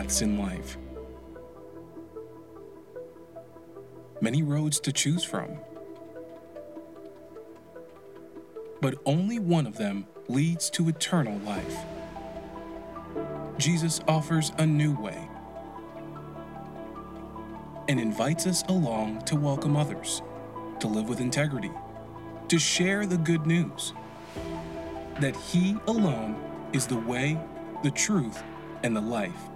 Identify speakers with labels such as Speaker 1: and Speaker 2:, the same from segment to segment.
Speaker 1: paths in life, many roads to choose from. But only one of them leads to eternal life. Jesus offers a new way and invites us along to welcome others, to live with integrity, to share the good news that He alone is the way, the truth, and the life.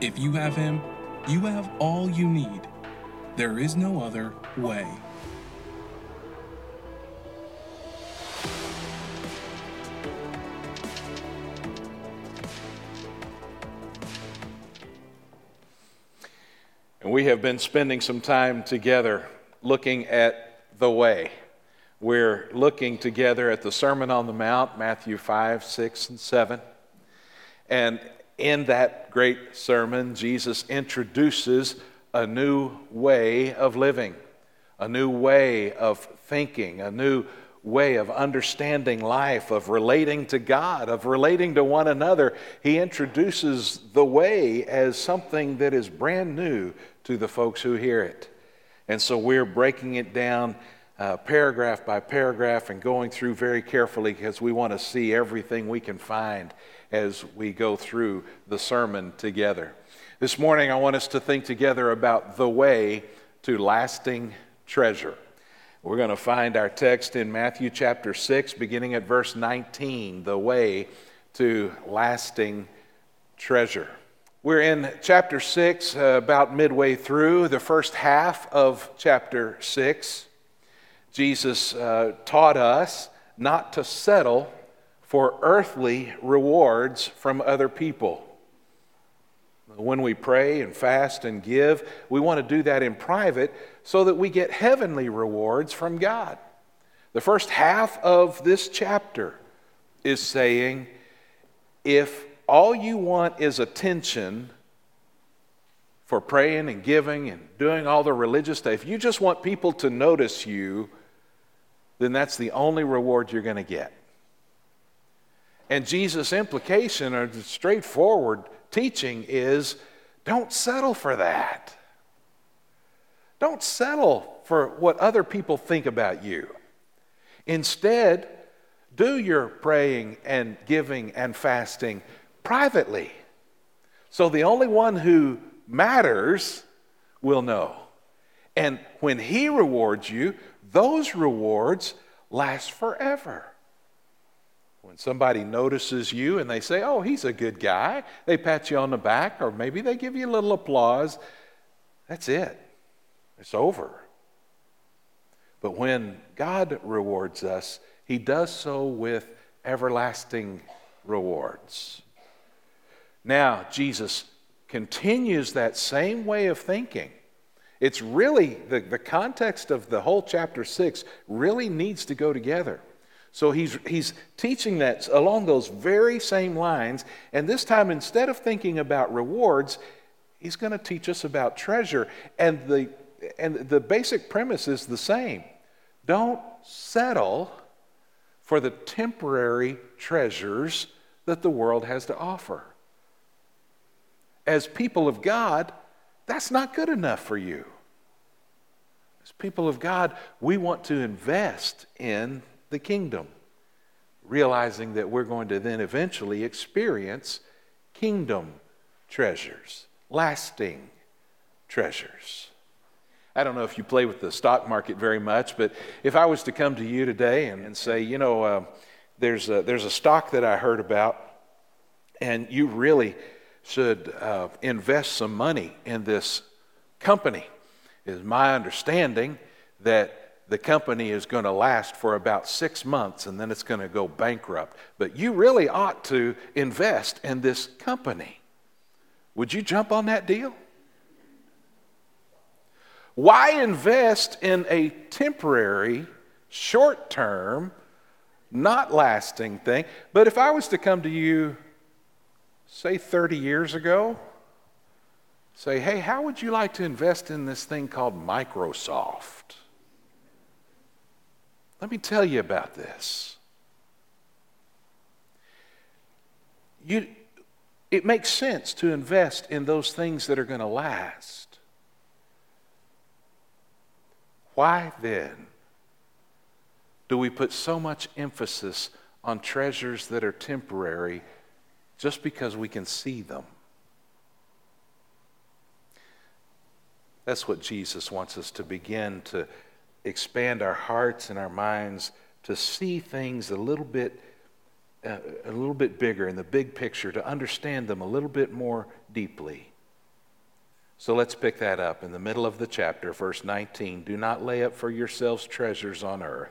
Speaker 1: If you have Him, you have all you need. There is no other way.
Speaker 2: And we have been spending some time together looking at the way. We're looking together at the Sermon on the Mount, Matthew 5, 6, and 7. And in that great sermon, Jesus introduces a new way of living, a new way of thinking, a new way of understanding life, of relating to God, of relating to one another. He introduces the way as something that is brand new to the folks who hear it. And so we're breaking it down uh, paragraph by paragraph and going through very carefully because we want to see everything we can find as we go through the sermon together. This morning, I want us to think together about the way to lasting treasure. We're going to find our text in Matthew chapter 6, beginning at verse 19, the way to lasting treasure. We're in chapter 6, uh, about midway through the first half of chapter 6. Jesus uh, taught us not to settle for earthly rewards from other people. When we pray and fast and give, we want to do that in private so that we get heavenly rewards from God. The first half of this chapter is saying if all you want is attention for praying and giving and doing all the religious stuff, if you just want people to notice you, then that's the only reward you're going to get. And Jesus' implication or straightforward teaching is don't settle for that. Don't settle for what other people think about you. Instead, do your praying and giving and fasting privately. So the only one who matters will know. And when he rewards you, those rewards last forever. When somebody notices you and they say, Oh, he's a good guy, they pat you on the back, or maybe they give you a little applause, that's it. It's over. But when God rewards us, he does so with everlasting rewards. Now, Jesus continues that same way of thinking. It's really, the, the context of the whole chapter 6 really needs to go together. So he's, he's teaching that along those very same lines. And this time, instead of thinking about rewards, he's going to teach us about treasure. And the, and the basic premise is the same don't settle for the temporary treasures that the world has to offer. As people of God, that's not good enough for you. As people of God, we want to invest in the kingdom, realizing that we're going to then eventually experience kingdom treasures, lasting treasures. I don't know if you play with the stock market very much, but if I was to come to you today and, and say, you know, uh, there's, a, there's a stock that I heard about, and you really should uh, invest some money in this company. It is my understanding that the company is going to last for about six months and then it's going to go bankrupt. But you really ought to invest in this company. Would you jump on that deal? Why invest in a temporary, short term, not lasting thing? But if I was to come to you, say 30 years ago, say, hey, how would you like to invest in this thing called Microsoft? Let me tell you about this. You, it makes sense to invest in those things that are going to last. Why then do we put so much emphasis on treasures that are temporary just because we can see them? That's what Jesus wants us to begin to expand our hearts and our minds to see things a little bit uh, a little bit bigger in the big picture to understand them a little bit more deeply. So let's pick that up in the middle of the chapter, verse 19. Do not lay up for yourselves treasures on earth,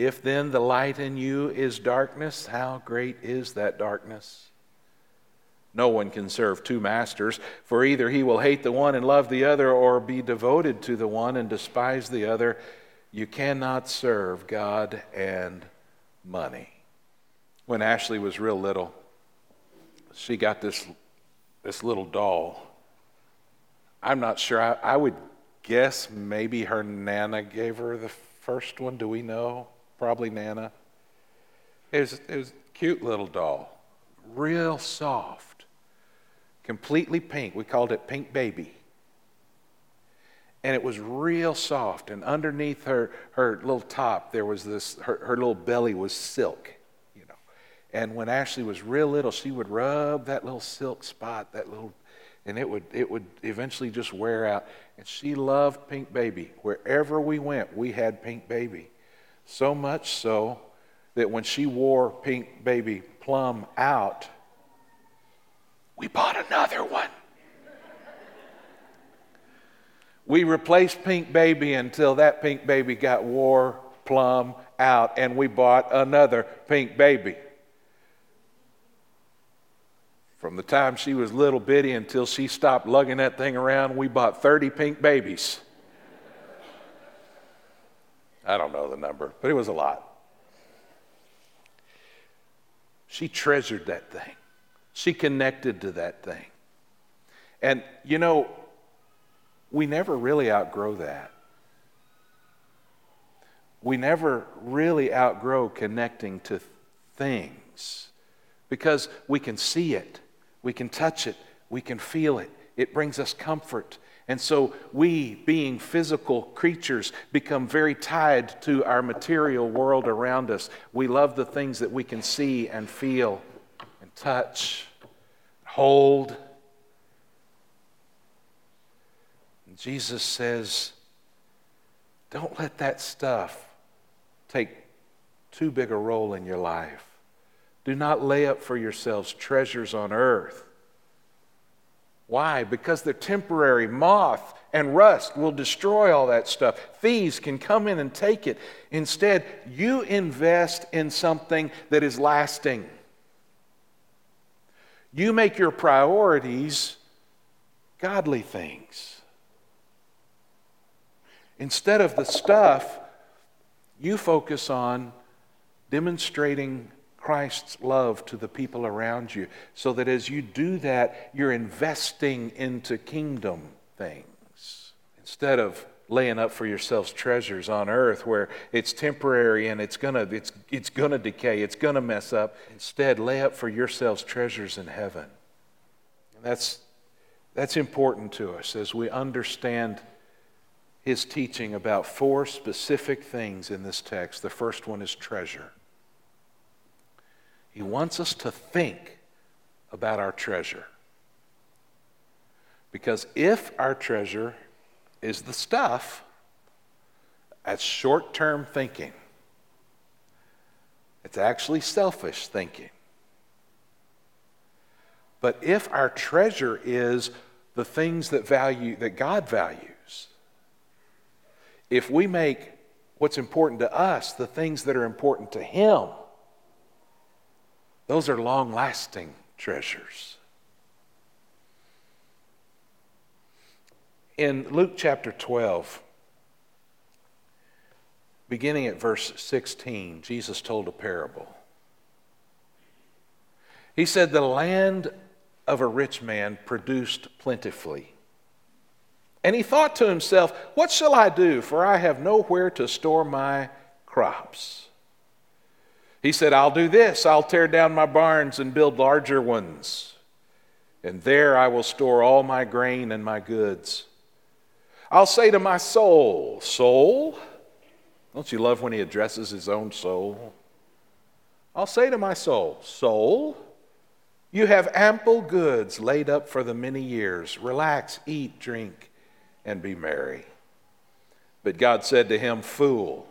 Speaker 2: If then the light in you is darkness, how great is that darkness? No one can serve two masters, for either he will hate the one and love the other, or be devoted to the one and despise the other. You cannot serve God and money. When Ashley was real little, she got this, this little doll. I'm not sure. I, I would guess maybe her Nana gave her the first one. Do we know? Probably Nana. It was, it was a cute little doll, real soft completely pink. We called it Pink Baby. And it was real soft. And underneath her, her little top, there was this, her, her little belly was silk, you know. And when Ashley was real little, she would rub that little silk spot, that little, and it would, it would eventually just wear out. And she loved Pink Baby. Wherever we went, we had Pink Baby. So much so that when she wore Pink Baby Plum out, we bought another one. We replaced Pink Baby until that Pink Baby got wore plum out, and we bought another Pink Baby. From the time she was little bitty until she stopped lugging that thing around, we bought 30 pink babies. I don't know the number, but it was a lot. She treasured that thing. She connected to that thing. And you know, we never really outgrow that. We never really outgrow connecting to things because we can see it, we can touch it, we can feel it. It brings us comfort. And so we, being physical creatures, become very tied to our material world around us. We love the things that we can see and feel and touch, hold. And Jesus says, don't let that stuff take too big a role in your life. Do not lay up for yourselves treasures on earth. Why? Because they're temporary. Moth and rust will destroy all that stuff. Thieves can come in and take it. Instead, you invest in something that is lasting. You make your priorities godly things. Instead of the stuff, you focus on demonstrating Christ's love to the people around you so that as you do that, you're investing into kingdom things. Instead of laying up for yourselves treasures on earth where it's temporary and it's gonna it's, it's gonna decay it's gonna mess up instead lay up for yourselves treasures in heaven. And that's that's important to us as we understand his teaching about four specific things in this text. The first one is treasure he wants us to think about our treasure because if our treasure is the stuff. That's short term thinking. It's actually selfish thinking. But if our treasure is the things that value that God values, if we make what's important to us the things that are important to him, those are long lasting treasures. In Luke chapter 12, beginning at verse 16, Jesus told a parable. He said, The land of a rich man produced plentifully. And he thought to himself, What shall I do? For I have nowhere to store my crops. He said, I'll do this. I'll tear down my barns and build larger ones. And there I will store all my grain and my goods. I'll say to my soul, Soul, don't you love when he addresses his own soul? I'll say to my soul, Soul, you have ample goods laid up for the many years. Relax, eat, drink, and be merry. But God said to him, Fool,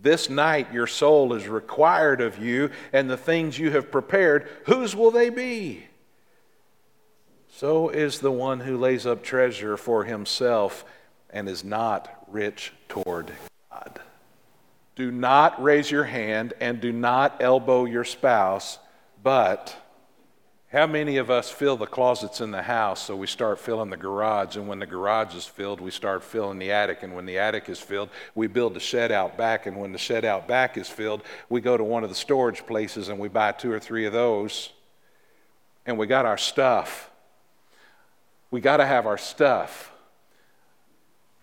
Speaker 2: this night your soul is required of you, and the things you have prepared, whose will they be? So is the one who lays up treasure for himself and is not rich toward God. Do not raise your hand and do not elbow your spouse, but how many of us fill the closets in the house so we start filling the garage? And when the garage is filled, we start filling the attic. And when the attic is filled, we build the shed out back. And when the shed out back is filled, we go to one of the storage places and we buy two or three of those. And we got our stuff. We got to have our stuff.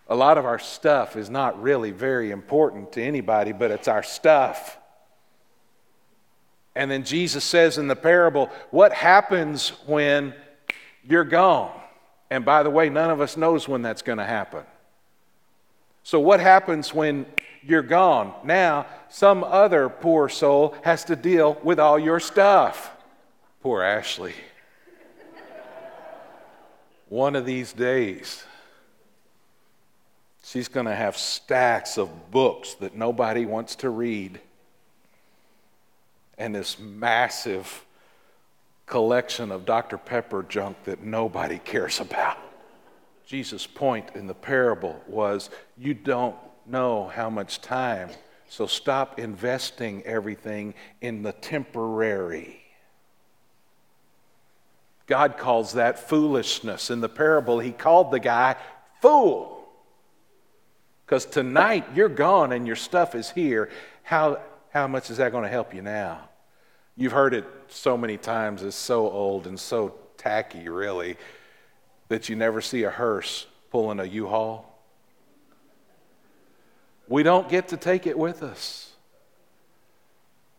Speaker 2: A lot of our stuff is not really very important to anybody, but it's our stuff. And then Jesus says in the parable, What happens when you're gone? And by the way, none of us knows when that's going to happen. So, what happens when you're gone? Now, some other poor soul has to deal with all your stuff. Poor Ashley. One of these days, she's going to have stacks of books that nobody wants to read and this massive collection of Dr. Pepper junk that nobody cares about. Jesus' point in the parable was you don't know how much time, so stop investing everything in the temporary. God calls that foolishness. In the parable, he called the guy fool. Because tonight you're gone and your stuff is here. How, how much is that going to help you now? You've heard it so many times, it's so old and so tacky, really, that you never see a hearse pulling a U Haul. We don't get to take it with us.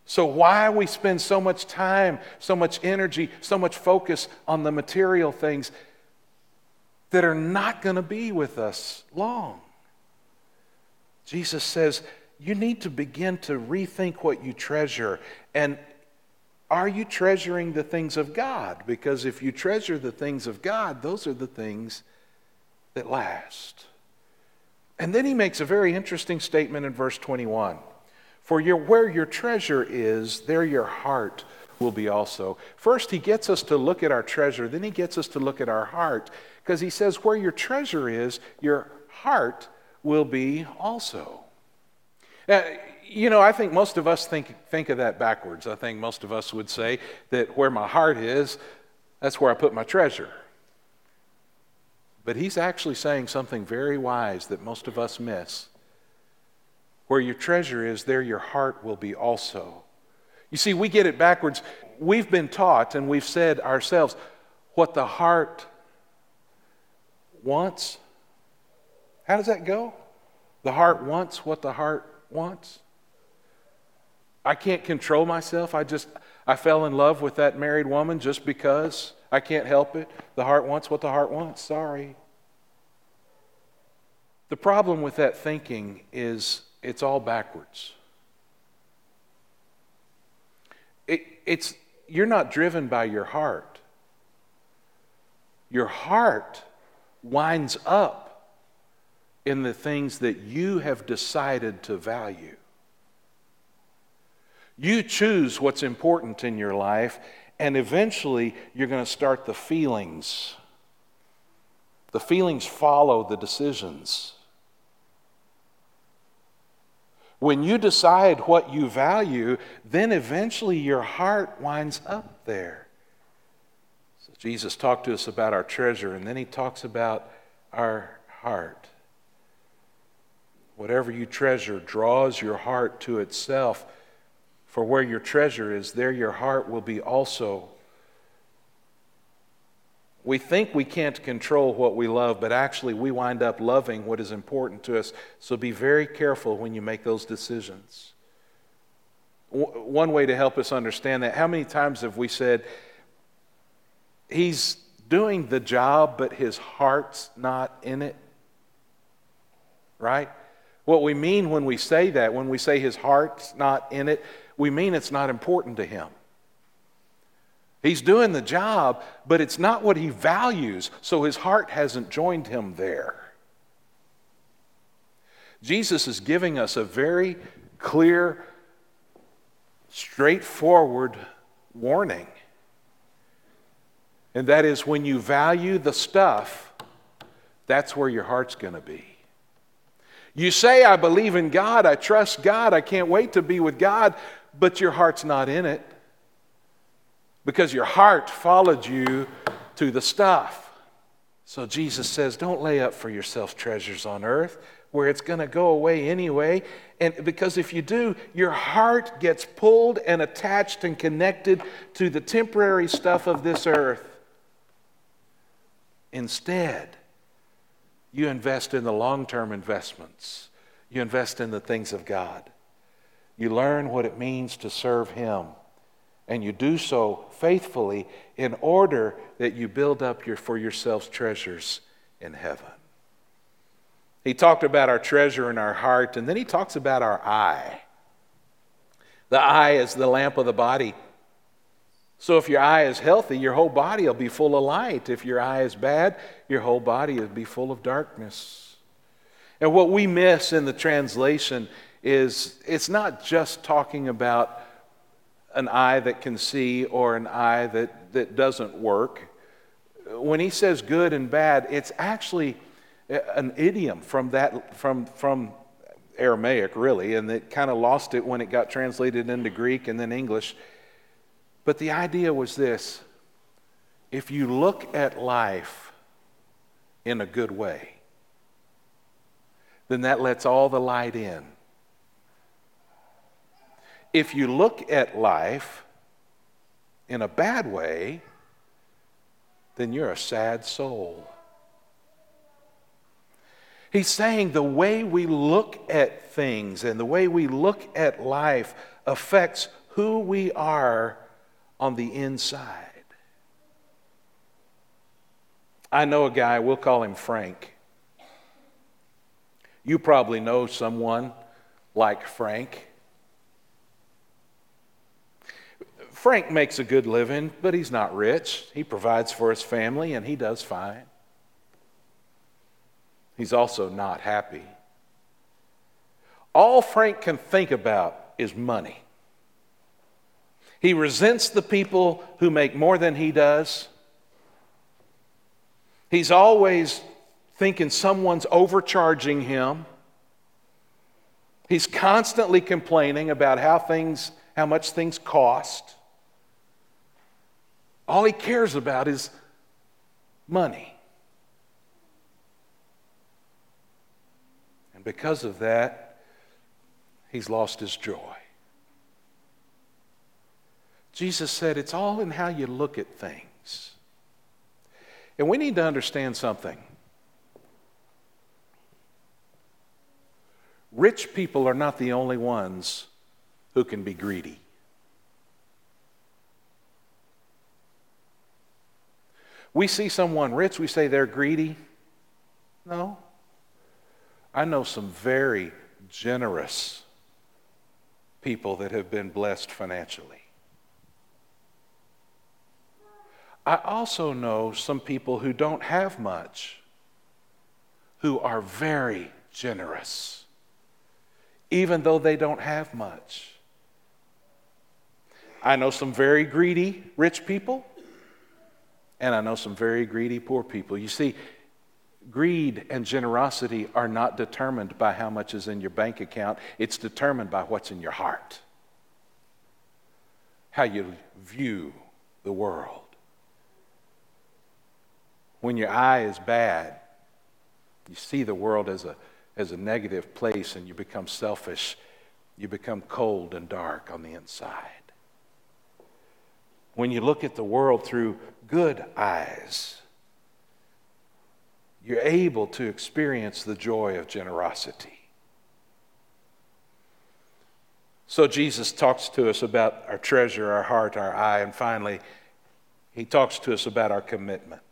Speaker 2: So, why we spend so much time, so much energy, so much focus on the material things that are not going to be with us long? Jesus says, you need to begin to rethink what you treasure. And are you treasuring the things of God? Because if you treasure the things of God, those are the things that last. And then he makes a very interesting statement in verse 21 For your, where your treasure is, there your heart will be also. First, he gets us to look at our treasure, then he gets us to look at our heart, because he says, Where your treasure is, your heart will be also. Now, you know, I think most of us think, think of that backwards. I think most of us would say that where my heart is, that's where I put my treasure. But he's actually saying something very wise that most of us miss. Where your treasure is, there your heart will be also. You see, we get it backwards. We've been taught and we've said ourselves what the heart wants. How does that go? The heart wants what the heart wants. I can't control myself. I just, I fell in love with that married woman just because. I can't help it. The heart wants what the heart wants. Sorry. The problem with that thinking is it's all backwards. It, it's, you're not driven by your heart. Your heart winds up in the things that you have decided to value. You choose what's important in your life, and eventually you're going to start the feelings. The feelings follow the decisions. When you decide what you value, then eventually your heart winds up there. So Jesus talked to us about our treasure, and then he talks about our heart. Whatever you treasure draws your heart to itself. For where your treasure is, there your heart will be also. We think we can't control what we love, but actually we wind up loving what is important to us. So be very careful when you make those decisions. One way to help us understand that, how many times have we said, He's doing the job, but his heart's not in it? Right? What we mean when we say that, when we say his heart's not in it, we mean it's not important to him. He's doing the job, but it's not what he values, so his heart hasn't joined him there. Jesus is giving us a very clear, straightforward warning. And that is when you value the stuff, that's where your heart's going to be. You say, I believe in God, I trust God, I can't wait to be with God, but your heart's not in it because your heart followed you to the stuff. So Jesus says, Don't lay up for yourself treasures on earth where it's going to go away anyway. And because if you do, your heart gets pulled and attached and connected to the temporary stuff of this earth. Instead, you invest in the long term investments. You invest in the things of God. You learn what it means to serve Him. And you do so faithfully in order that you build up your, for yourselves treasures in heaven. He talked about our treasure in our heart, and then he talks about our eye. The eye is the lamp of the body. So if your eye is healthy, your whole body will be full of light. If your eye is bad, your whole body will be full of darkness. And what we miss in the translation is it's not just talking about an eye that can see or an eye that, that doesn't work. When he says good and bad, it's actually an idiom from that from from Aramaic, really, and it kind of lost it when it got translated into Greek and then English. But the idea was this if you look at life in a good way, then that lets all the light in. If you look at life in a bad way, then you're a sad soul. He's saying the way we look at things and the way we look at life affects who we are on the inside. I know a guy, we'll call him Frank. You probably know someone like Frank. Frank makes a good living, but he's not rich. He provides for his family and he does fine. He's also not happy. All Frank can think about is money. He resents the people who make more than he does. He's always thinking someone's overcharging him. He's constantly complaining about how things how much things cost. All he cares about is money. And because of that, he's lost his joy. Jesus said it's all in how you look at things. And we need to understand something. Rich people are not the only ones who can be greedy. We see someone rich, we say they're greedy. No. I know some very generous people that have been blessed financially. I also know some people who don't have much who are very generous, even though they don't have much. I know some very greedy rich people, and I know some very greedy poor people. You see, greed and generosity are not determined by how much is in your bank account, it's determined by what's in your heart, how you view the world when your eye is bad, You see the world as a, as a negative place and you become selfish. You become cold and dark on the inside. When you look at the world through good eyes, you're able to experience the joy of generosity. So Jesus talks to us about our treasure, our heart, our eye, and finally, he talks to us about our commitment.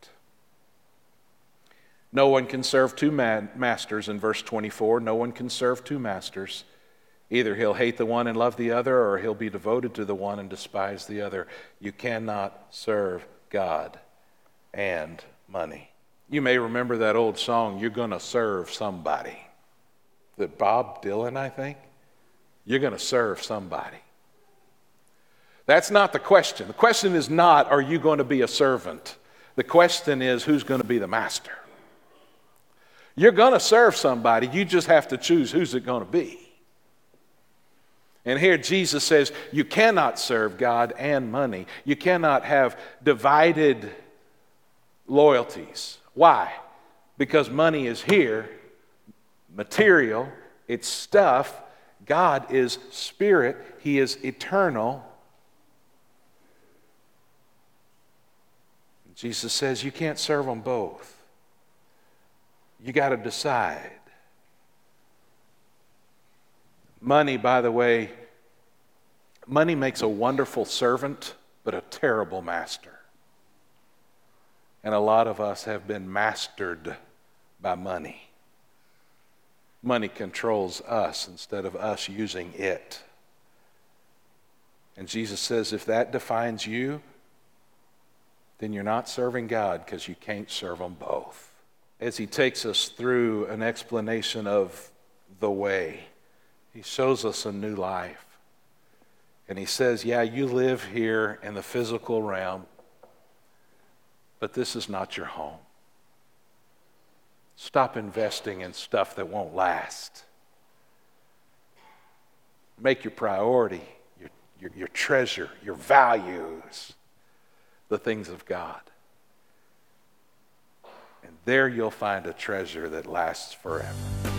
Speaker 2: No one can serve two masters in verse 24. No one can serve two masters. Either he'll hate the one and love the other, or he'll be devoted to the one and despise the other. You cannot serve God and money. You may remember that old song, You're Gonna Serve Somebody. That Bob Dylan, I think? You're to serve somebody. That's not the question. The question is not, Are you going to be a servant? The question is, Who's going to be the master? You're going to serve somebody, you just have to choose who's it going to be. And here Jesus says, You cannot serve God and money. You cannot have divided loyalties. Why? Because money is here, material, it's stuff, God is spirit, He is eternal. Jesus says you can't serve them both. You got to decide. Money, by the way, money makes a wonderful servant, but a terrible master. And a lot of us have been mastered by money. Money controls us instead of us using it. And Jesus says if that defines you, then you're not serving God because you can't serve them both. As he takes us through an explanation of the way, he shows us a new life. And he says, Yeah, you live here in the physical realm, but this is not your home. Stop investing in stuff that won't last. Make your priority, your, your, your treasure, your values, the things of God. There you'll find a treasure that lasts forever.